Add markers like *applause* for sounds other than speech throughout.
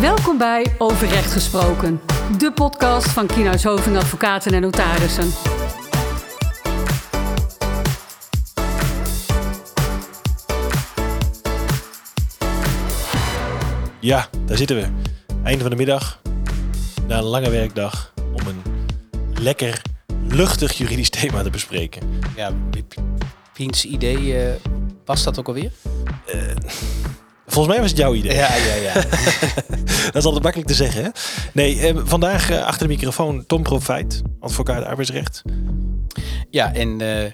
Welkom bij Over Recht Gesproken, de podcast van Kienhuis Hoving Advocaten en Notarissen. Ja, daar zitten we. Einde van de middag. Na een lange werkdag. Om een lekker luchtig juridisch *laughs* thema te bespreken. Ja, wiens idee eh, was dat ook alweer? Volgens mij was het jouw idee. Ja, ja, ja. *laughs* Dat is altijd makkelijk te zeggen, hè? Nee, eh, vandaag eh, achter de microfoon Tom Profijt, advocaat arbeidsrecht. ja, en eh,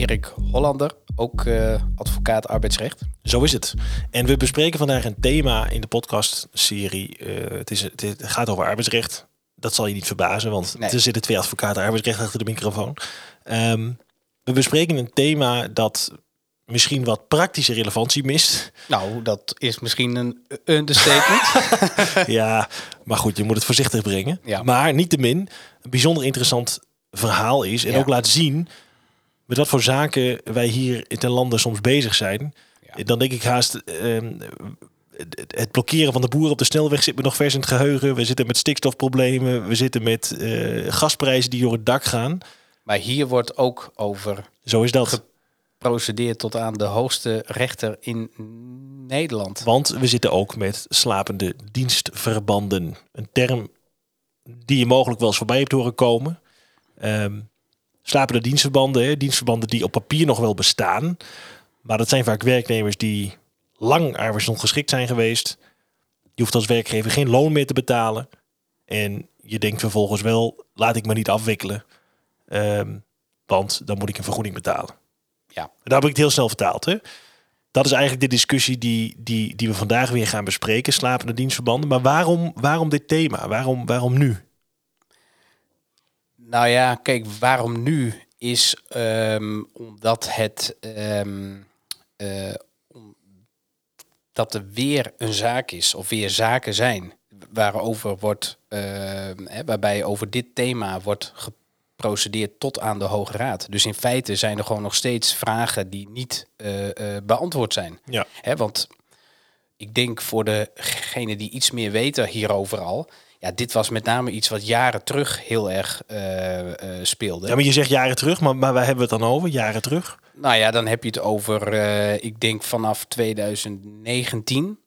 Erik Hollander, ook eh, advocaat arbeidsrecht. Zo is het. En we bespreken vandaag een thema in de podcastserie. Eh het, is, het gaat over arbeidsrecht. Dat zal je niet verbazen, want Nee. er zitten twee advocaten arbeidsrecht achter de microfoon. Ehm, we bespreken een thema dat misschien wat praktische relevantie mist. Nou, dat is misschien een understatement. *laughs* ja, maar goed, je moet het voorzichtig brengen. Ja. Maar niettemin een bijzonder interessant verhaal is. En Ja. ook laat zien met wat voor zaken wij hier in ten lande soms bezig zijn. Ja. Dan denk ik haast... ehm, het- het blokkeren van de boeren op de snelweg zit me nog vers in het geheugen. We zitten met stikstofproblemen. We zitten met eh, gasprijzen die door het dak gaan. maar hier wordt ook over Zo is dat. Geprocedeerd tot aan de hoogste rechter in Nederland. Want we zitten ook met slapende dienstverbanden. Een term die je mogelijk wel eens voorbij hebt horen komen. Ehm, slapende dienstverbanden, hè, dienstverbanden die op papier nog wel bestaan. Maar dat zijn vaak werknemers die lang arbeidsongeschikt zijn geweest. Je hoeft als werkgever geen loon meer te betalen. En je denkt vervolgens wel, laat ik me niet afwikkelen. Ehm, want dan moet ik een vergoeding betalen. Ja. Daar heb ik het heel snel vertaald. Hè? Dat is eigenlijk de discussie die, die, die we vandaag weer gaan bespreken, slapende dienstverbanden. Maar waarom, waarom dit thema? Waarom, waarom nu? Nou ja, kijk, waarom nu is ehm, omdat het ehm, eh, om- dat er weer een zaak is of weer zaken zijn waarover wordt, ehm, hè, waarbij over dit thema wordt geprocedeerd tot aan de Hoge Raad. Dus in feite zijn er gewoon nog steeds vragen die niet eh, eh, beantwoord zijn. Ja. Hè, want ik denk voor degene die iets meer weten hierover al. Ja, dit was met name iets wat jaren terug heel erg eh, speelde. Ja, maar je zegt jaren terug, maar, maar waar hebben we het dan over? Jaren terug? Nou ja, dan heb je het over, ik denk vanaf 2019.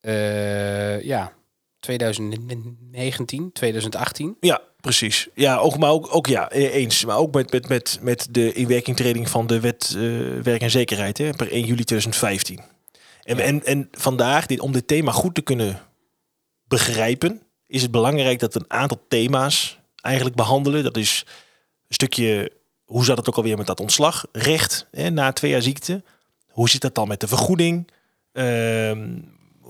eh, ja, 2019, 2018. Ja, precies. Ja, ook, maar ook, ook ja, eens. Maar ook met, met, met, met de inwerkingtreding van de wet eh, werk en zekerheid hè, per 1 juli 2015. En, Ja. en, en vandaag, dit, om dit thema goed te kunnen begrijpen, is het belangrijk dat we een aantal thema's eigenlijk behandelen. Dat is een stukje, hoe zat het ook alweer met dat ontslagrecht hè, na twee jaar ziekte? Hoe zit dat dan met de vergoeding? Ehm,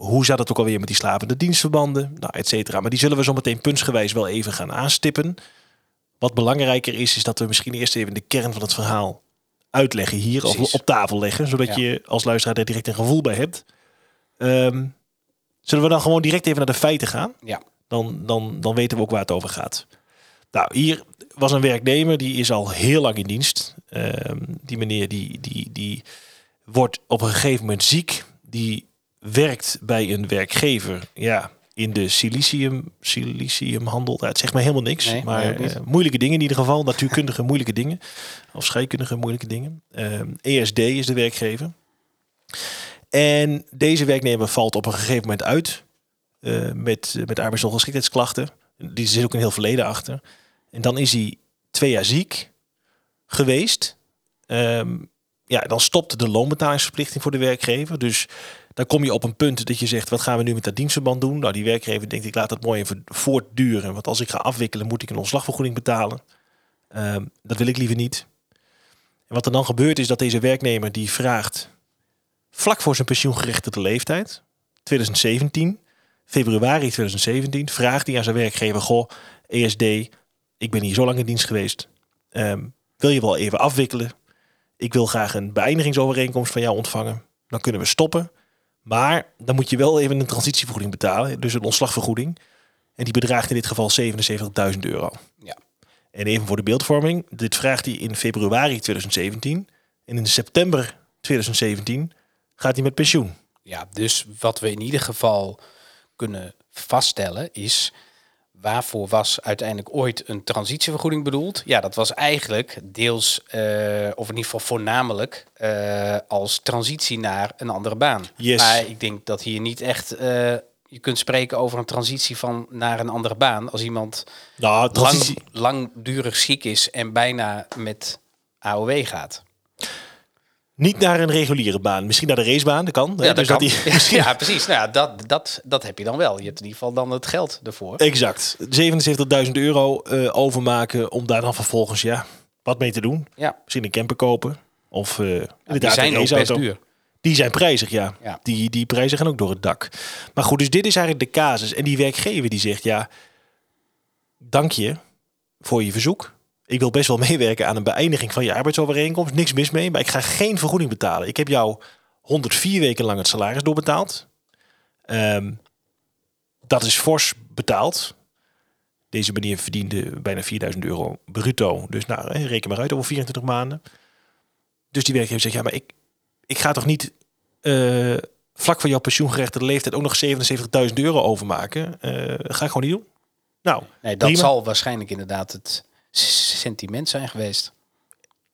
hoe zat het ook alweer met die slapende dienstverbanden? Nou, et cetera. Maar die zullen we zo meteen puntsgewijs wel even gaan aanstippen. Wat belangrijker is, is dat we misschien eerst even de kern van het verhaal uitleggen hier. Of op tafel leggen. Zodat Ja. je als luisteraar er direct een gevoel bij hebt. Ehm, zullen we dan gewoon direct even naar de feiten gaan? Ja. Dan, dan, dan weten we ook waar het over gaat. Nou, hier was een werknemer, die is al heel lang in dienst. Ehm, die meneer die, die, die wordt op een gegeven moment ziek. Die werkt bij een werkgever ja, in de silicium, siliciumhandel. Nou, het zegt me helemaal niks. Nee, maar eh, moeilijke dingen in ieder geval. Natuurkundige *laughs* moeilijke dingen. Of scheikundige moeilijke dingen. ESD is de werkgever. En deze werknemer valt op een gegeven moment uit eh, met, met arbeidsongeschiktheidsklachten. Die zit ook een heel verleden achter. En dan is hij twee jaar ziek geweest. Ehm, ja, dan stopt de loonbetalingsverplichting voor de werkgever. Dus dan kom je op een punt dat je zegt, wat gaan we nu met dat dienstverband doen? Nou, die werkgever denkt, ik laat dat mooi even voortduren. Want als ik ga afwikkelen, moet ik een ontslagvergoeding betalen. Ehm, dat wil ik liever niet. En wat er dan gebeurt is dat deze werknemer die vraagt, vlak voor zijn pensioengerechtigde leeftijd, 2017, februari 2017, vraagt hij aan zijn werkgever, goh, ESD, ik ben hier zo lang in dienst geweest. Ehm, wil je wel even afwikkelen? Ik wil graag een beëindigingsovereenkomst van jou ontvangen. Dan kunnen we stoppen. Maar dan moet je wel even een transitievergoeding betalen. Dus een ontslagvergoeding. En die bedraagt in dit geval 77.000 euro. Ja. En even voor de beeldvorming. Dit vraagt hij in februari 2017. En in september 2017 gaat hij met pensioen. Ja, dus wat we in ieder geval kunnen vaststellen is waarvoor was uiteindelijk ooit een transitievergoeding bedoeld? Ja, dat was eigenlijk deels, eh, of in ieder geval voornamelijk, eh, als transitie naar een andere baan. Yes. Maar ik denk dat hier niet echt eh, je kunt spreken over een transitie van naar een andere baan. Als iemand Nou, lang, langdurig ziek is en bijna met AOW gaat. Niet naar een reguliere baan. Misschien naar de racebaan, dat kan. Ja, dat dus die- *laughs* ja, ja, precies. Nou, ja, dat, dat, dat heb je dan wel. Je hebt in ieder geval dan het geld ervoor. Exact. 77.000 euro eh, overmaken om daar dan vervolgens ja, wat mee te doen. Ja, Misschien een camper kopen. Of die inderdaad zijn een ook best duur. Die zijn prijzig, ja. Ja. Die, die prijzen gaan ook door het dak. Maar goed, dus dit is eigenlijk de casus. En die werkgever die zegt, ja, dank je voor je verzoek. Ik wil best wel *laughs* meewerken aan een beëindiging van je arbeidsovereenkomst. Niks mis mee, maar ik ga geen vergoeding betalen. Ik heb jou 104 weken lang het salaris doorbetaald. Ehm, dat is fors betaald. Deze meneer verdiende bijna 4000 euro bruto. Dus nou, reken maar uit over 24 maanden. Dus die werkgever zegt, ja, maar ik, ik ga toch niet eh, vlak voor jouw pensioengerechtigde leeftijd ook nog 77.000 euro overmaken? Eh ga ik gewoon niet doen. Nou, Nee, dat Prima. zal waarschijnlijk inderdaad het sentiment zijn geweest.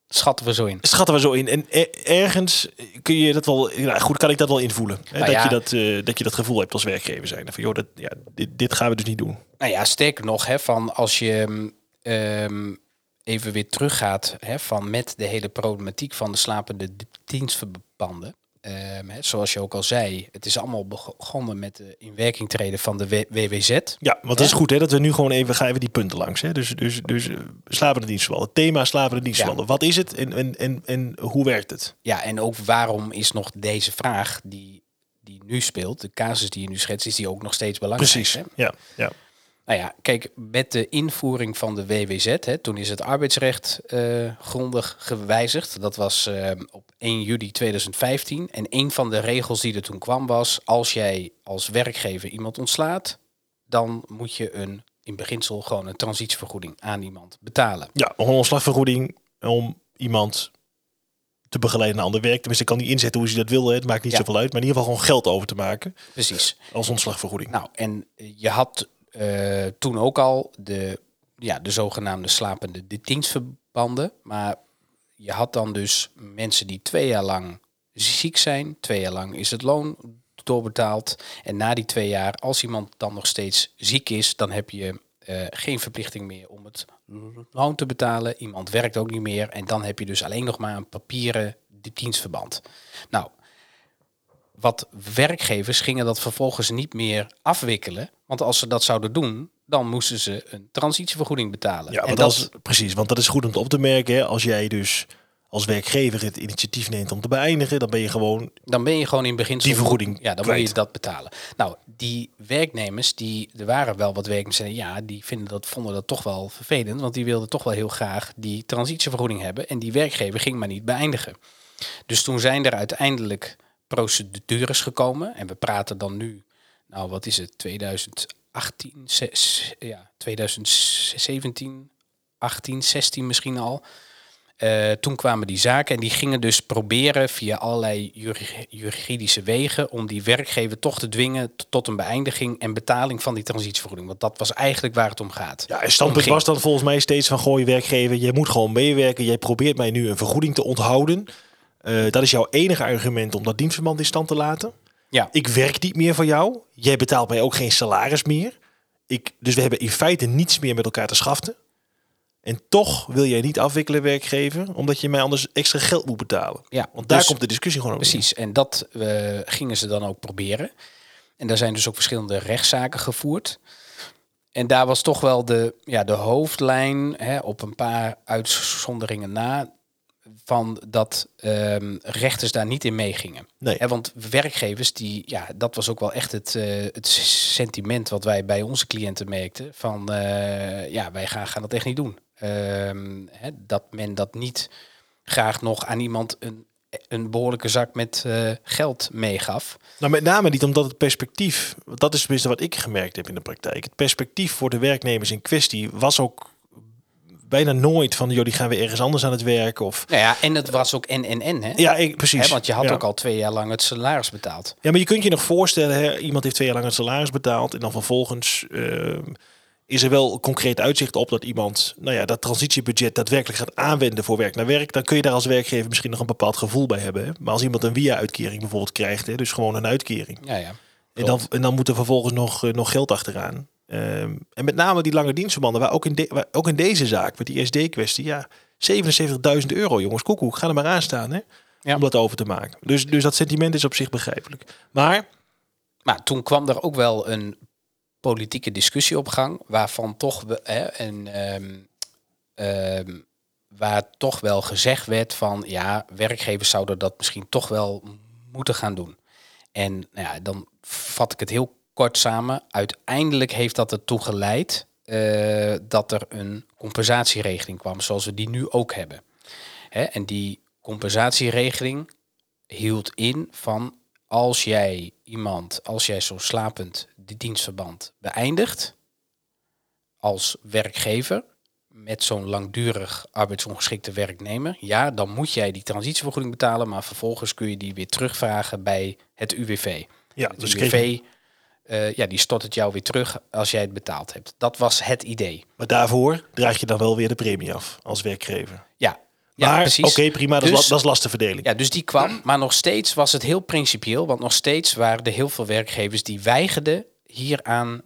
Schatten we zo in. schatten we zo in. En ergens kun je dat wel, ja, goed, kan ik dat wel invoelen. Hè, Nou dat, ja. je dat, eh, dat je dat gevoel hebt als werkgever zijn. Van, joh, dat, ja, dit, dit gaan we dus niet doen. Nou ja, sterker nog, hè, van als je mm, ehm, even weer teruggaat hè, van met de hele problematiek van de slapende dienstverbanden. Hè, zoals je ook al zei, het is allemaal begonnen met de inwerking treden van de W- WWZ. Ja, want dat is goed hè, dat we nu gewoon even, gaan even die punten langs. Hè. Dus, dus, dus eh, slapende dienstvervallen. Het thema slapende dienstvervallen. Wat is het en, en, en, en hoe werkt het? Ja, en ook waarom is nog deze vraag die, die nu speelt, de casus die je nu schetst, is die ook nog steeds belangrijk. Precies, Hè? ja. ja. Nou ja, kijk, met de invoering van de WWZ, hè, toen is het arbeidsrecht eh, grondig gewijzigd. Dat was eh, op 1 juli 2015. En een van de regels die er toen kwam was, als jij als werkgever iemand ontslaat, dan moet je een, in beginsel gewoon een transitievergoeding aan iemand betalen. Ja, een ontslagvergoeding om iemand te begeleiden naar ander werk. Tenminste, ik kan niet inzetten hoe ze dat willen. Het maakt niet Ja. zoveel uit. Maar in ieder geval gewoon geld over te maken Precies. als ontslagvergoeding. Nou, en je had eh, toen ook al de, ja, de zogenaamde slapende dienstverbanden. Maar je had dan dus mensen die twee jaar lang ziek zijn. Twee jaar lang is het loon doorbetaald. En na die twee jaar, als iemand dan nog steeds ziek is, dan heb je eh, geen verplichting meer om het loon te betalen. Iemand werkt ook niet meer. En dan heb je dus alleen nog maar een papieren dienstverband. Nou, wat werkgevers gingen dat vervolgens niet meer afwikkelen. Want als ze dat zouden doen, dan moesten ze een transitievergoeding betalen. Ja, en dat, precies. Want dat is goed om te op te merken. Hè. Als jij dus als werkgever het initiatief neemt om te beëindigen, dan ben je gewoon dan ben je gewoon in beginsel... Die vergoeding Ja, dan kwijt. moet je dat betalen. Nou, die werknemers, die, er waren wel wat werknemers zeiden, ja, die vinden dat, vonden dat toch wel vervelend. Want die wilden toch wel heel graag die transitievergoeding hebben. En die werkgever ging maar niet beëindigen. Dus toen zijn er uiteindelijk procedures gekomen. En we praten dan nu, nou wat is het, 2018, zes- ja, 2017, 18, 16 misschien al. Eh, toen kwamen die zaken en die gingen dus proberen via allerlei juri- juridische wegen om die werkgever toch te dwingen tot een beëindiging en betaling van die transitievergoeding. Want dat was eigenlijk waar het om gaat. Ja, en standpunt was dan volgens mij steeds van gooi werkgever, je moet gewoon meewerken. Jij probeert mij nu een vergoeding te onthouden. Eh, dat is jouw enige argument om dat dienstverband in stand te laten. Ja, Ik werk niet meer voor jou. Jij betaalt mij ook geen salaris meer. Ik, dus we hebben in feite niets meer met elkaar te schaften. En toch wil jij niet afwikkelen, werkgever, omdat je mij anders extra geld moet betalen. ja. Want daar Dus- komt de discussie gewoon over. Precies, en dat eh, gingen ze dan ook proberen. En daar zijn dus ook verschillende rechtszaken gevoerd. En daar was toch wel de, ja, de hoofdlijn, hè, op een paar uitzonderingen na, van dat ehm, rechters daar niet in meegingen. Nee. Want werkgevers, die, ja, dat was ook wel echt het, eh, het sentiment wat wij bij onze cliënten merkten. Van eh, ja, wij gaan, gaan dat echt niet doen. Ehm, dat men dat niet graag nog aan iemand een, een behoorlijke zak met eh, geld meegaf. Nou, met name niet omdat het perspectief, dat is tenminste wat ik gemerkt heb in de praktijk. Het perspectief voor de werknemers in kwestie was ook bijna nooit van, joh, die gaan weer ergens anders aan het werk. Of, Nou ja, en het was ook en en en, hè? ja, ik, precies. Hè, want je had ja. ook al twee jaar lang het salaris betaald. Ja, maar je kunt je nog voorstellen, hè, iemand heeft twee jaar lang het salaris betaald en dan vervolgens eh, is er wel concreet uitzicht op dat iemand, nou ja, dat transitiebudget daadwerkelijk gaat aanwenden voor werk naar werk. Dan kun je daar als werkgever misschien nog een bepaald gevoel bij hebben. Hè. Maar als iemand een via-uitkering bijvoorbeeld krijgt, hè, dus gewoon een uitkering, Ja, ja. en dan, en dan moet er vervolgens nog, eh, nog geld achteraan. Ehm, en met name die lange dienstverbanden, waar ook in, de, waar, ook in deze zaak, met die SD-kwestie, ja, 77.000 euro, jongens, koekoek, ga er maar aan staan, hè, Ja. om dat over te maken. Dus, dus dat sentiment is op zich begrijpelijk. Maar Maar toen kwam er ook wel een politieke discussie op gang, waarvan toch we, hè, en, ehm, ehm, waar toch wel gezegd werd van ja, werkgevers zouden dat misschien toch wel moeten gaan doen. En nou ja, dan vat ik het heel kort samen. Uiteindelijk heeft dat ertoe geleid eh, dat er een compensatieregeling kwam, zoals we die nu ook hebben. Hè, en die compensatieregeling hield in van als jij iemand, als jij zo slapend de dienstverband beëindigt als werkgever met zo'n langdurig arbeidsongeschikte werknemer, ja, dan moet jij die transitievergoeding betalen, maar vervolgens kun je die weer terugvragen bij het UWV. ja, Het dus UWV, kreeg, eh, ja, die stort het jou weer terug als jij het betaald hebt. Dat was het idee. maar daarvoor draag je dan wel weer de premie af als werkgever. Ja, ja maar precies. oké, prima, dat, is, Dus- dat is lastenverdeling. Ja, dus die kwam, maar nog steeds was het heel principieel, want nog steeds waren er heel veel werkgevers die weigerden hieraan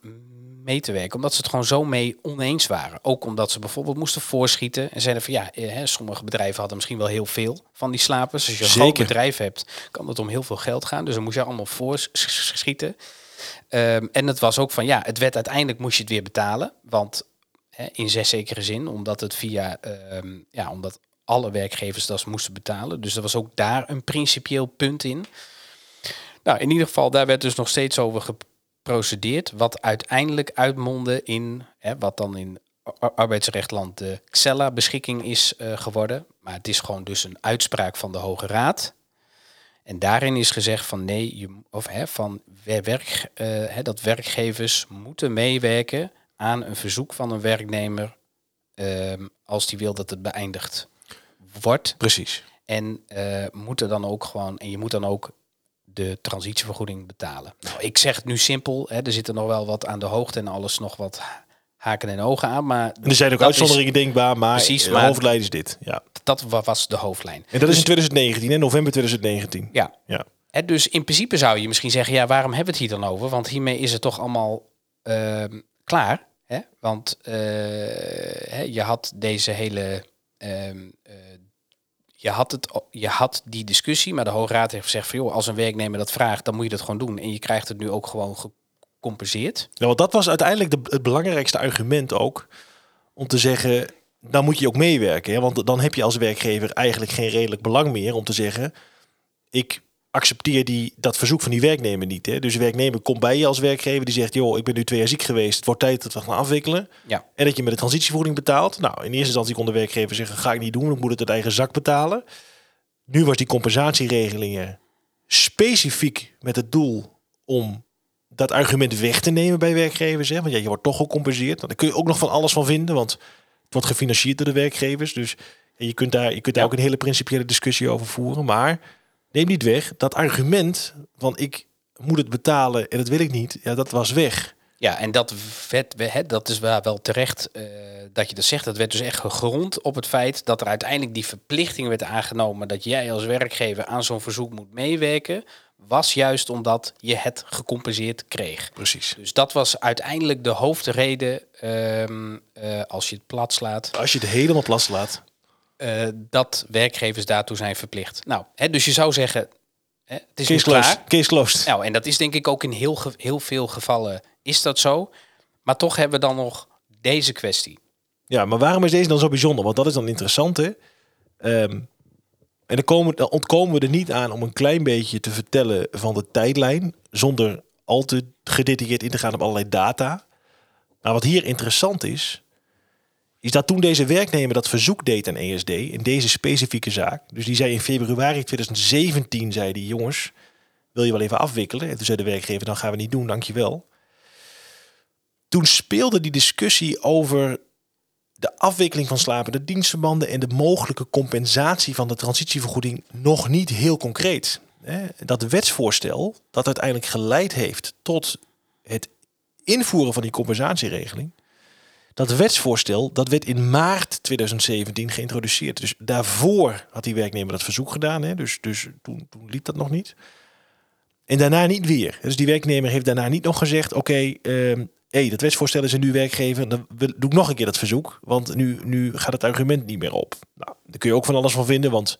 mee te werken, omdat ze het gewoon zo mee oneens waren. Ook omdat ze bijvoorbeeld moesten voorschieten en zeiden van ja, eh, hè, sommige bedrijven hadden misschien wel heel veel van die slapers. Als je een groot bedrijf hebt, kan het om heel veel geld gaan, dus dan moest je allemaal voorschieten. Ehm, en het was ook van ja, het werd uiteindelijk moest je het weer betalen, want hè, in zes zekere zin, omdat het via, ehm, ja, omdat alle werkgevers dat moesten betalen. Dus er was ook daar een principieel punt in. Nou, in ieder geval, daar werd dus nog steeds over geprocedeerd, wat uiteindelijk uitmondde in, hè, wat dan in ar- arbeidsrechtland de Xella-beschikking is eh, geworden. Maar het is gewoon dus een uitspraak van de Hoge Raad. En daarin is gezegd van nee, je, of hè, van wer- werk, eh, hè, dat werkgevers moeten meewerken aan een verzoek van een werknemer ehm, als die wil dat het beëindigd wordt. Precies. En eh moeten dan ook gewoon, en je moet dan ook de transitievergoeding betalen. Nou, ik zeg het nu simpel, hè, er zitten nog wel wat aan de hoogte en alles nog wat haken en ogen aan, maar En er zijn ook uitzonderingen denkbaar, maar Precies, de hoofdlijn is dit. Ja. dat wa- was de hoofdlijn. En dat is in 2019, hè? november 2019. Ja, Ja. Hè, dus in principe zou je misschien zeggen, ja, waarom hebben we het hier dan over? Want hiermee is het toch allemaal ehm, klaar. Hè? Want eh, je had deze hele. ehm, eh, je, had het, je had die discussie, maar de Hoge Raad heeft gezegd van joh, als een werknemer dat vraagt, dan moet je dat gewoon doen. En je krijgt het nu ook gewoon gecompenseerd. Ja, want dat was uiteindelijk de, het belangrijkste argument ook. Om te zeggen, dan moet je ook meewerken. Hè? Want dan heb je als werkgever eigenlijk geen redelijk belang meer om te zeggen... ik accepteer die, dat verzoek van die werknemer niet. Hè? Dus de werknemer komt bij je als werkgever. Die zegt, joh, ik ben nu twee jaar ziek geweest. Het wordt tijd dat we gaan afwikkelen. Ja. En dat je met de transitievergoeding betaalt. Nou, in eerste instantie kon de werkgever zeggen, ga ik niet doen. Ik moet het uit eigen zak betalen. Nu was die compensatieregelingen specifiek met het doel om dat argument weg te nemen bij werkgevers. Hè? Want ja, je wordt toch gecompenseerd. Daar kun je ook nog van alles van vinden, want het wordt gefinancierd door de werkgevers. Dus je kunt daar, je kunt daar Ja. ook een hele principiële discussie over voeren. Maar neem niet weg, dat argument van ik moet het betalen en dat wil ik niet, ja, dat was weg. Ja, en dat, werd, hè, dat is wel, wel terecht eh, dat je dat zegt. Dat werd dus echt gegrond op het feit dat er uiteindelijk die verplichting werd aangenomen dat jij als werkgever aan zo'n verzoek moet meewerken, was juist omdat je het gecompenseerd kreeg. Precies. Dus dat was uiteindelijk de hoofdreden, eh, als je het plat slaat, Als je het helemaal plat laat. eh, dat werkgevers daartoe zijn verplicht. Nou, hè, dus je zou zeggen, hè, het is Case klaar. closed. Case closed. Nou, en dat is denk ik ook in heel, heel veel gevallen is dat zo. Maar toch hebben we dan nog deze kwestie. Ja, maar waarom is deze dan zo bijzonder? Want dat is dan interessant, hè? Ehm, en dan, komen, dan ontkomen we er niet aan om een klein beetje te vertellen van de tijdlijn, zonder al te gedetailleerd in te gaan op allerlei data. Maar wat hier interessant is, is dat toen deze werknemer dat verzoek deed aan ESD in deze specifieke zaak, dus die zei in februari 2017, zei die jongens, wil je wel even afwikkelen? En toen zei de werkgever, dan gaan we niet doen, dankjewel. Toen speelde die discussie over de afwikkeling van slapende dienstverbanden en de mogelijke compensatie van de transitievergoeding nog niet heel concreet. Dat wetsvoorstel dat uiteindelijk geleid heeft tot het invoeren van die compensatieregeling. Dat wetsvoorstel dat werd in maart 2017 geïntroduceerd. Dus daarvoor had die werknemer dat verzoek gedaan. Hè? Dus, dus toen, toen liep dat nog niet. En daarna niet weer. Dus die werknemer heeft daarna niet nog gezegd: Oké, ehm, hey, dat wetsvoorstel is een nu werkgever. Dan doe ik nog een keer dat verzoek. Want nu, nu gaat het argument niet meer op. Nou, daar kun je ook van alles van vinden. Want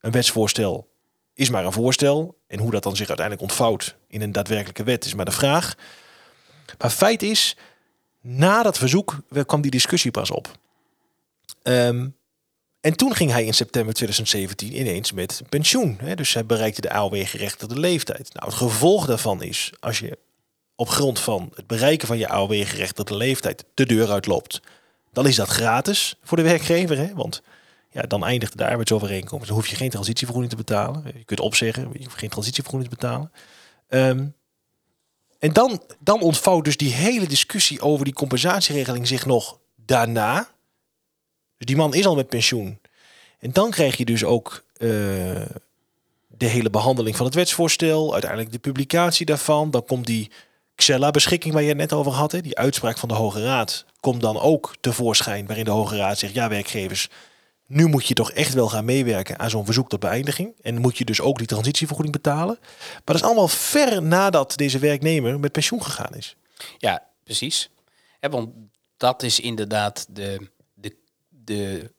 een wetsvoorstel is maar een voorstel. En hoe dat dan zich uiteindelijk ontvouwt in een daadwerkelijke wet is maar de vraag. Maar feit is, na dat verzoek kwam die discussie pas op. Ehm, en toen ging hij in september 2017 ineens met pensioen. Hè? Dus hij bereikte de AOW-gerechtigde leeftijd. Nou, het gevolg daarvan is, als je op grond van het bereiken van je AOW-gerechtigde leeftijd de deur uitloopt, dan is dat gratis voor de werkgever. Hè? Want ja, dan eindigt de arbeidsovereenkomst. Dan hoef je geen transitievergoeding te betalen. Je kunt opzeggen, je hoeft geen transitievergoeding te betalen. Ehm, en dan, dan ontvouwt dus die hele discussie over die compensatieregeling zich nog daarna. Dus die man is al met pensioen. En dan krijg je dus ook eh, de hele behandeling van het wetsvoorstel, uiteindelijk de publicatie daarvan. Dan komt die Xella-beschikking waar je het net over had, hè, die uitspraak van de Hoge Raad, komt dan ook tevoorschijn, waarin de Hoge Raad zegt, ja werkgevers, nu moet je toch echt wel gaan meewerken aan zo'n verzoek tot beëindiging. En moet je dus ook die transitievergoeding betalen. Maar dat is allemaal ver nadat deze werknemer met pensioen gegaan is. Ja, precies. Want dat is inderdaad de, de, de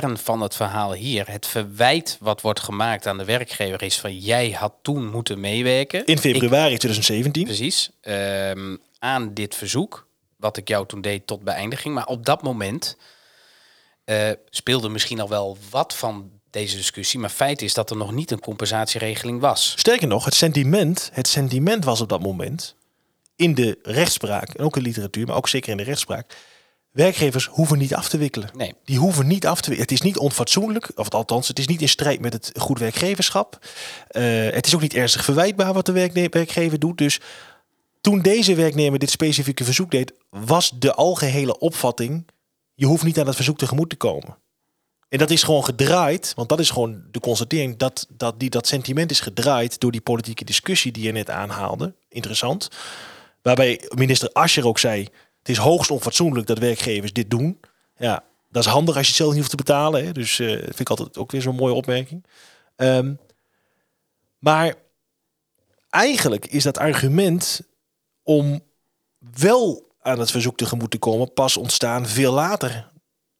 kern van het verhaal hier. Het verwijt wat wordt gemaakt aan de werkgever is van jij had toen moeten meewerken. In februari 2017. Precies. ehm, aan dit verzoek, wat ik jou toen deed tot beëindiging. Maar op dat moment eh, speelde misschien al wel wat van deze discussie. Maar feit is dat er nog niet een compensatieregeling was. Sterker nog, het sentiment, het sentiment was op dat moment in de rechtspraak, en ook in literatuur, maar ook zeker in de rechtspraak. Werkgevers hoeven niet af te wikkelen. Nee. Die hoeven niet af te wikkelen. Het is niet onfatsoenlijk, of althans, het is niet in strijd met het goed werkgeverschap. Eh, het is ook niet ernstig verwijtbaar wat de werkgever doet. Dus toen deze werknemer dit specifieke verzoek deed, was de algehele opvatting: je hoeft niet aan het verzoek tegemoet te komen. En dat is gewoon gedraaid, want dat is gewoon de constatering dat, dat die, dat sentiment is gedraaid door die politieke discussie die je net aanhaalde. Interessant. Waarbij minister Ascher ook zei: het is hoogst onfatsoenlijk dat werkgevers dit doen. Ja, dat is handig als je het zelf niet hoeft te betalen. Hè? Dus eh vind ik altijd ook weer zo'n mooie opmerking. Ehm, maar eigenlijk is dat argument om wel aan het verzoek tegemoet te komen pas ontstaan veel later.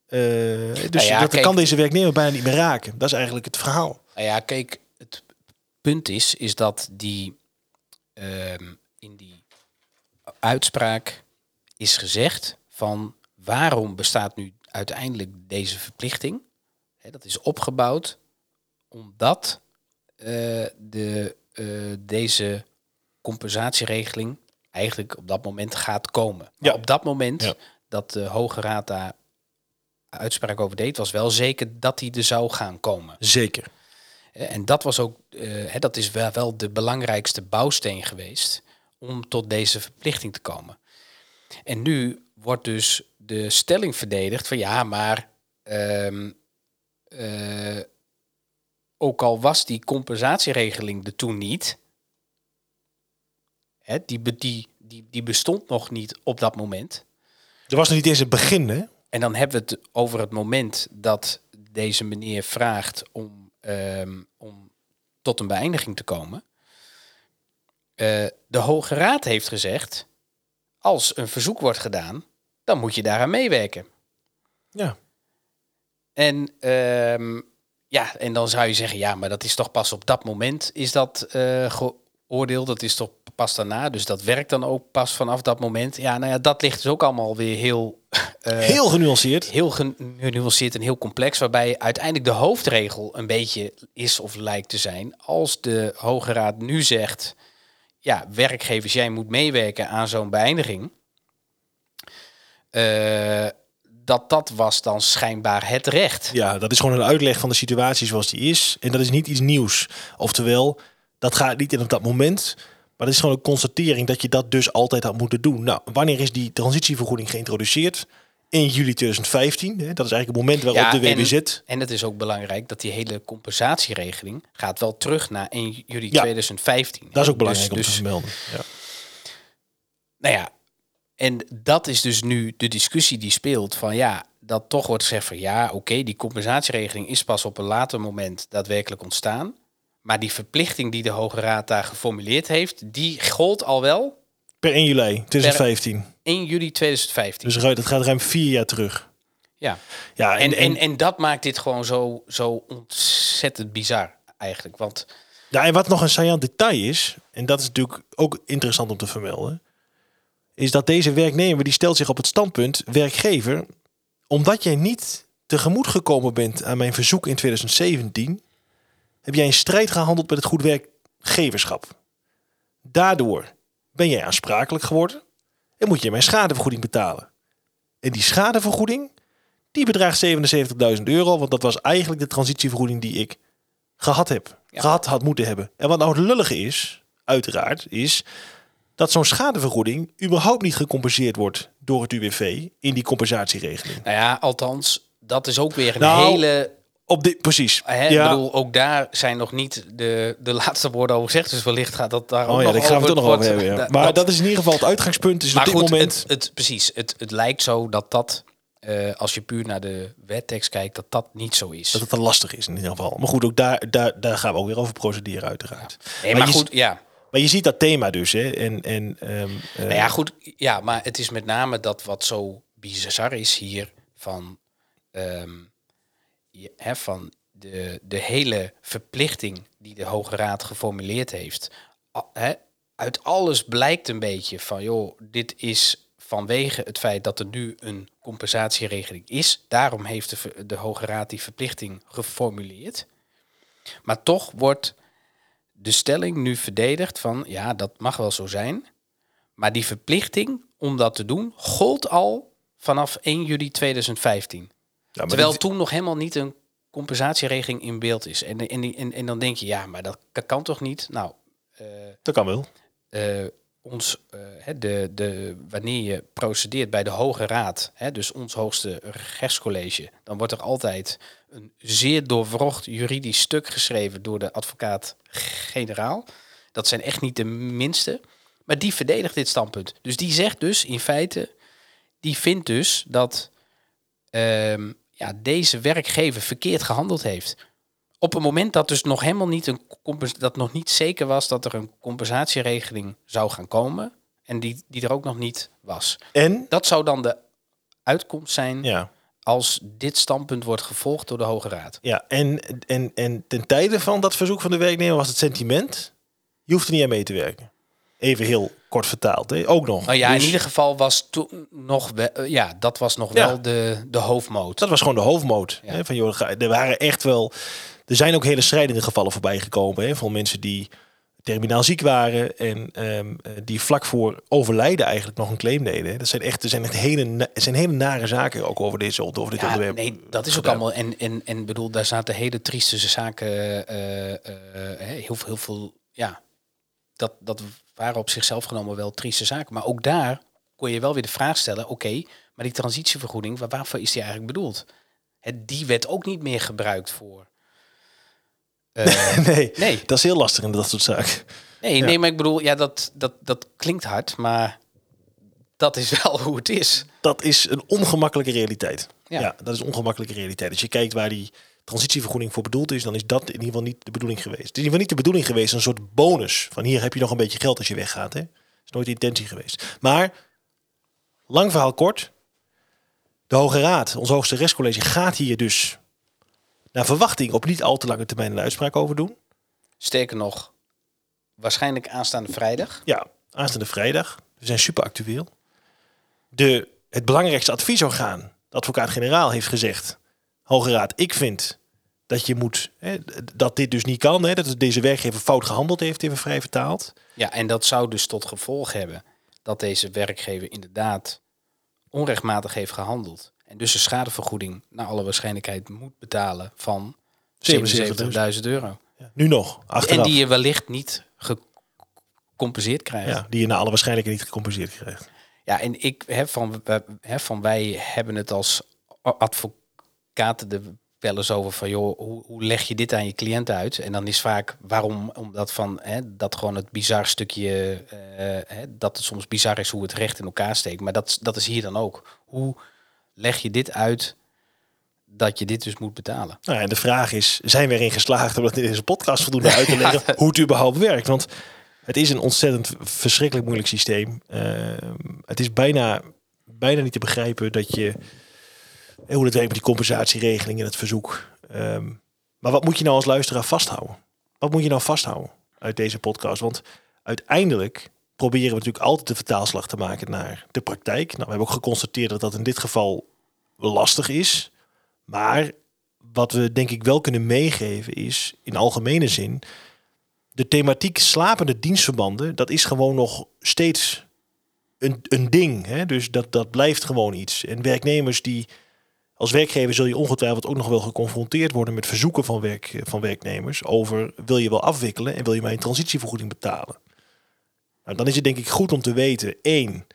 Eh, dus Nou ja, dat kijk- kan deze werknemer bijna niet meer raken. Dat is eigenlijk het verhaal. Nou ja, kijk, het punt is, is dat die ehm, in die uitspraak is gezegd van waarom bestaat nu uiteindelijk deze verplichting? Hè, dat is opgebouwd omdat eh, de, eh, deze compensatieregeling eigenlijk op dat moment gaat komen. Maar Ja. op dat moment Ja. dat de Hoge Raad daar uitspraak over deed, was wel zeker dat die er zou gaan komen. Zeker. Eh, En dat was ook, hè, dat is wel, wel de belangrijkste bouwsteen geweest om tot deze verplichting te komen. En nu wordt dus de stelling verdedigd van ja, maar ehm, eh, ook al was die compensatieregeling er toen niet, hè, die, die, die, die bestond nog niet op dat moment. Er was nog niet eens het begin, hè? En dan hebben we het over het moment dat deze meneer vraagt om, ehm, om tot een beëindiging te komen. Eh, de Hoge Raad heeft gezegd, als een verzoek wordt gedaan, dan moet je daaraan meewerken. Ja. En, ehm, ja, en dan zou je zeggen, ja, maar dat is toch pas op dat moment is dat eh, geoordeeld. Dat is toch pas daarna. Dus dat werkt dan ook pas vanaf dat moment. Ja, nou ja, dat ligt dus ook allemaal weer heel... *laughs* eh, Heel genuanceerd. heel gen- genuanceerd en heel complex, waarbij uiteindelijk de hoofdregel een beetje is of lijkt te zijn. Als de Hoge Raad nu zegt, ja, werkgevers, jij moet meewerken aan zo'n beëindiging, eh, dat dat was dan schijnbaar het recht. Ja, dat is gewoon een uitleg van de situatie zoals die is. En dat is niet iets nieuws. Oftewel, dat gaat niet in op dat moment. Maar dat is gewoon een constatering dat je dat dus altijd had moeten doen. Nou, wanneer is die transitievergoeding geïntroduceerd? 1 juli 2015. Hè, dat is eigenlijk het moment waarop Ja, de en- WBZ... En het is ook belangrijk dat die hele compensatieregeling gaat wel terug naar 1 juli Ja, 2015. Dat is ook Dus- belangrijk om dus, te vermelden. Ja. Nou ja, en dat is dus nu de discussie die speelt van ja, dat toch wordt gezegd van ja, oké, die compensatieregeling is pas op een later moment daadwerkelijk ontstaan. Maar die verplichting die de Hoge Raad daar geformuleerd heeft, die gold al wel Per 1 juli 2015. 1 juli 2015. Dus het gaat ruim vier jaar terug. ja. Ja, En, en, en dat maakt dit gewoon zo, zo ontzettend bizar eigenlijk. Want Ja, en wat nog een saillant detail is, en dat is natuurlijk ook interessant om te vermelden, is dat deze werknemer die stelt zich op het standpunt werkgever, omdat jij niet tegemoet gekomen bent aan mijn verzoek in 2017, heb jij in strijd gehandeld met het goed werkgeverschap. Daardoor ben jij aansprakelijk geworden en moet je mijn schadevergoeding betalen. En die schadevergoeding, die bedraagt 77.000 euro, want dat was eigenlijk de transitievergoeding die ik gehad heb. Ja. Gehad had moeten hebben. En wat nou het lullige is, uiteraard, is dat zo'n schadevergoeding überhaupt niet gecompenseerd wordt door het UWV in die compensatieregeling. nou ja, althans, dat is ook weer een Nou, hele Op dit, precies. Hè, ja. Ik bedoel, ook daar zijn nog niet de, de laatste woorden over gezegd. Dus wellicht gaat dat daar ook oh ja, nog daar gaan we het toch nog over hebben. ja. *laughs* da- Maar dat, is in ieder geval het uitgangspunt. Is maar op dit goed, moment. het, het, precies. Het, het lijkt zo dat dat, eh, als je puur naar de wettekst kijkt, dat dat niet zo is. dat het te lastig is in ieder geval. Maar goed, ook daar, daar, daar gaan we ook weer over procederen uiteraard. nee, maar goed, ja. Maar je ziet dat thema dus. Hè? En, en, ehm, eh, Nou ja, goed. Ja, maar het is met name dat wat zo bizar is hier van, ehm, je- van de, de hele verplichting die de Hoge Raad geformuleerd heeft. Hè, uit alles blijkt een beetje van, joh, dit is vanwege het feit dat er nu een compensatieregeling is. Daarom heeft de, de Hoge Raad die verplichting geformuleerd. Maar toch wordt de stelling nu verdedigd van, ja, dat mag wel zo zijn. Maar die verplichting om dat te doen gold al vanaf 1 juli 2015. Ja, Terwijl dit- toen nog helemaal niet een compensatieregeling in beeld is. En, en, en, en dan denk je, ja, maar dat ka- kan toch niet? Nou, eh, dat kan wel. eh, ons, eh, de, de, wanneer je procedeert bij de Hoge Raad, hè, dus ons hoogste rechtscollege, dan wordt er altijd een zeer doorwrocht juridisch stuk geschreven door de advocaat-generaal. Dat zijn echt niet de minste. Maar die verdedigt dit standpunt. Dus die zegt dus in feite, die vindt dus dat ehm, ja, deze werkgever verkeerd gehandeld heeft. Op het moment dat dus nog helemaal niet een dat nog niet zeker was dat er een compensatieregeling zou gaan komen en die, die er ook nog niet was. En, Dat zou dan de uitkomst zijn ja, als dit standpunt wordt gevolgd door de Hoge Raad. ja, en, en, en ten tijde van dat verzoek van de werknemer was het sentiment, je hoeft er niet aan mee te werken. Even heel kort vertaald, hè? ook nog. Nou ja, Dus in ieder geval was toen nog wel, eh, ja, dat was nog Ja. wel de, de hoofdmoot. Dat was gewoon de hoofdmoot. Ja. Hè? Van, joh, er waren echt wel. Er zijn ook hele strijdende gevallen voorbij gekomen. Hè? Van mensen die terminaal ziek waren. En ehm, eh, die vlak voor overlijden eigenlijk nog een claim deden. Dat zijn echt, er zijn echt hele, zijn hele nare zaken ook over dit, over dit Ja, onderwerp. nee, dat is ook gedaan. allemaal. En, en, en bedoel, daar zaten hele trieste zaken. eh, hè, heel, veel, heel veel. Ja, dat, dat waren op zichzelf genomen wel trieste zaken. Maar ook daar kon je wel weer de vraag stellen: oké, maar die transitievergoeding, waar, waarvoor is die eigenlijk bedoeld? Hè, die werd ook niet meer gebruikt voor. *laughs* eh, nee, nee, dat is heel lastig in dat soort zaken. nee, Ja. nee, maar ik bedoel, ja, dat, dat, dat klinkt hard, maar dat is *laughs* wel hoe het is. Dat is een ongemakkelijke realiteit. Ja. Ja. dat is een ongemakkelijke realiteit. Als je kijkt waar die transitievergoeding voor bedoeld is, dan is dat in ieder geval niet de bedoeling geweest. Het is in ieder geval niet de bedoeling geweest, een soort bonus. Van hier heb je nog een beetje geld als je weggaat. Hè? Dat is nooit de intentie geweest. Maar, lang verhaal kort. De Hoge Raad, ons hoogste rechtscollege, gaat hier dus naar verwachting op niet al te lange termijn een uitspraak over doen. Sterker nog, waarschijnlijk aanstaande vrijdag. Ja, aanstaande vrijdag. We zijn super actueel. De, het belangrijkste adviesorgaan, de advocaat-generaal, heeft gezegd... Hoge Raad, ik vind dat je moet... Hè, dat dit dus niet kan. Hè, dat deze werkgever fout gehandeld heeft, even vrij vertaald. Ja, en dat zou dus tot gevolg hebben dat deze werkgever inderdaad onrechtmatig heeft gehandeld. En dus een schadevergoeding naar alle waarschijnlijkheid moet betalen van 77.000 euro. Ja, nu nog, achteraf. En die je wellicht niet gecompenseerd krijgt. Ja. die je naar alle waarschijnlijkheid niet gecompenseerd krijgt. Ja, en ik heb van, van wij hebben het als a- er wel eens over van joh, hoe, hoe leg je dit aan je cliënt uit? En dan is vaak waarom, omdat van hè, dat gewoon het bizar stukje, eh, hè, dat het soms bizar is hoe het recht in elkaar steekt. Maar dat, dat is hier dan ook. Hoe leg je dit uit dat je dit dus moet betalen? Nou, en de vraag is, zijn we erin geslaagd om dat in deze podcast voldoende uit te *laughs* leggen hoe het überhaupt werkt? Want het is een ontzettend verschrikkelijk moeilijk systeem. Ehm, het is bijna, bijna niet te begrijpen dat je hoe het werkt met die compensatieregeling en het verzoek. Ehm, maar wat moet je nou als luisteraar vasthouden? Wat moet je nou vasthouden uit deze podcast? Want uiteindelijk proberen we natuurlijk altijd de vertaalslag te maken naar de praktijk. Nou, we hebben ook geconstateerd dat dat in dit geval lastig is. Maar wat we denk ik wel kunnen meegeven is, in algemene zin, de thematiek slapende dienstverbanden, dat is gewoon nog steeds een, een ding. Hè? Dus dat, dat blijft gewoon iets. En werknemers die, als werkgever zul je ongetwijfeld ook nog wel geconfronteerd worden met verzoeken van, werk, van werknemers over, wil je wel afwikkelen en wil je mij een transitievergoeding betalen? Nou, dan is het denk ik goed om te weten, één,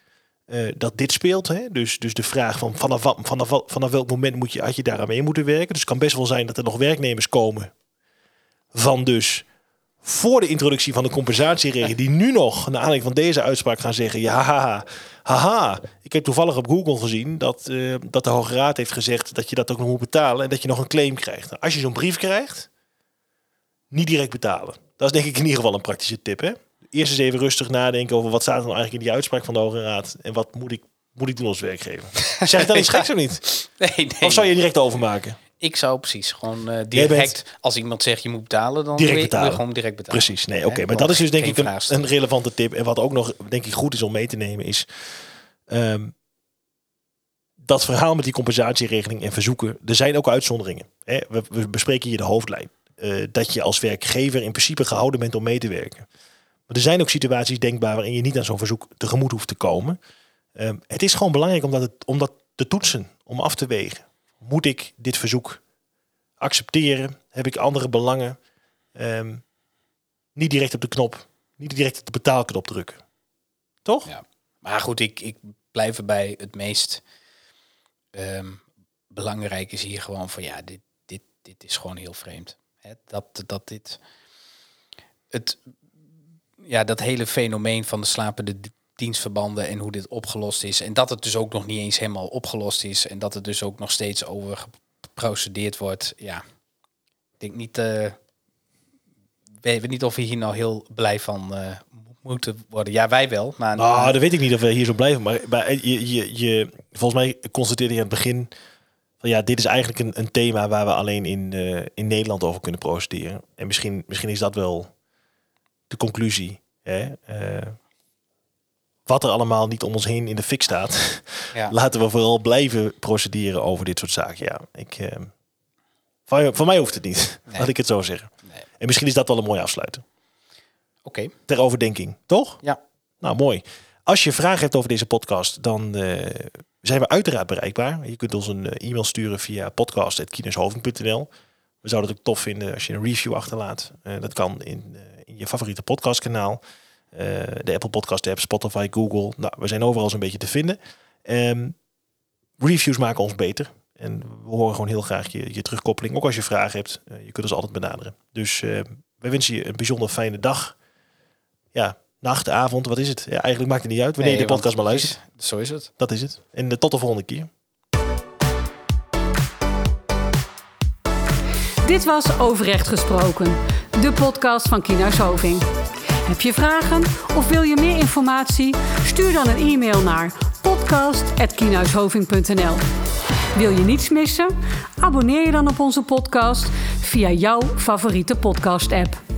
eh, dat dit speelt. Hè? Dus, dus de vraag van vanaf, vanaf, vanaf welk moment moet je, had je daaraan mee moeten werken. Dus het kan best wel zijn dat er nog werknemers komen van dus voor de introductie van de compensatieregeling, die nu nog, naar aanleiding van deze uitspraak, gaan zeggen: ja, haha, haha. Ik heb toevallig op Google gezien dat, eh, dat de Hoge Raad heeft gezegd dat je dat ook nog moet betalen en dat je nog een claim krijgt. Nou, als je zo'n brief krijgt, niet direct betalen. Dat is denk ik in ieder geval een praktische tip. Hè? Eerst eens even rustig nadenken over wat staat er nou eigenlijk in die uitspraak van de Hoge Raad en wat moet ik, moet ik doen als werkgever. Zeg dan iets geks of niet? Nee, nee. Of zou je direct overmaken? Ik zou precies gewoon eh, direct, als iemand zegt je moet betalen, dan Direct betalen. gewoon direct betalen. Precies, nee, oké. Maar dat is dus denk ik een, een relevante tip. En wat ook nog, denk ik, goed is om mee te nemen, is ehm, dat verhaal met die compensatieregeling en verzoeken. Er zijn ook uitzonderingen. Hè? We, we bespreken hier de hoofdlijn. Eh, dat je als werkgever in principe gehouden bent om mee te werken. Maar er zijn ook situaties denkbaar waarin je niet aan zo'n verzoek tegemoet hoeft te komen. Ehm, het is gewoon belangrijk om dat, het, om dat te toetsen, om af te wegen. Moet ik dit verzoek accepteren? Heb ik andere belangen? Ehm, niet direct op de knop, niet direct op de betaalknop drukken. Toch? Ja. Maar goed, ik, ik blijf erbij. Het meest ehm, belangrijk is hier gewoon van ja, dit, dit, dit is gewoon heel vreemd. Dat, dat dit. Het, ja, dat hele fenomeen van de slapende dienstverbanden en hoe dit opgelost is. En dat het dus ook nog niet eens helemaal opgelost is. En dat het dus ook nog steeds over geprocedeerd wordt. Ja, ik denk niet. eh weet niet of we hier nou heel blij van eh, moeten worden. Ja, wij wel. Maar Nou, dat weet ik niet of we hier zo blijven. Maar, maar je, je, je, volgens mij constateerde je aan het begin... Van ja, dit is eigenlijk een, een thema waar we alleen in, eh, in Nederland over kunnen procederen. En misschien, misschien is dat wel de conclusie. Hè? Wat er allemaal niet om ons heen in de fik staat. ja. *laughs* Laten we vooral blijven procederen over dit soort zaken. Ja, ik, eh, van, van mij hoeft het niet. *laughs* Nee. Laat ik het zo zeggen. Nee. En misschien is dat wel een mooi afsluiten. Oké. Ter overdenking, toch? Ja. Nou, mooi. Als je vragen hebt over deze podcast, dan eh, zijn we uiteraard bereikbaar. Je kunt ons een eh, e-mail sturen via podcast.kineshoven.nl. We zouden het ook tof vinden als je een review achterlaat. Dat kan in, in je favoriete podcastkanaal. Eh, de Apple Podcast app, Spotify, Google. Nou, we zijn overal zo'n beetje te vinden. Ehm, reviews maken ons beter. En we horen gewoon heel graag je, je terugkoppeling. Ook als je vragen hebt, eh, je kunt ons altijd benaderen. Dus eh wij wensen je een bijzonder fijne dag. Ja, nacht, avond, wat is het? Ja, eigenlijk maakt het niet uit wanneer je de podcast maar luistert. Zo is het. Dat is het. En eh, tot de volgende keer. Dit was Overrecht Gesproken, de podcast van Kienhuis Hoving. Heb je vragen of wil je meer informatie? Stuur dan een e-mail naar podcast.kienhuishoving.nl Wil je niets missen? Abonneer je dan op onze podcast via jouw favoriete podcast-app.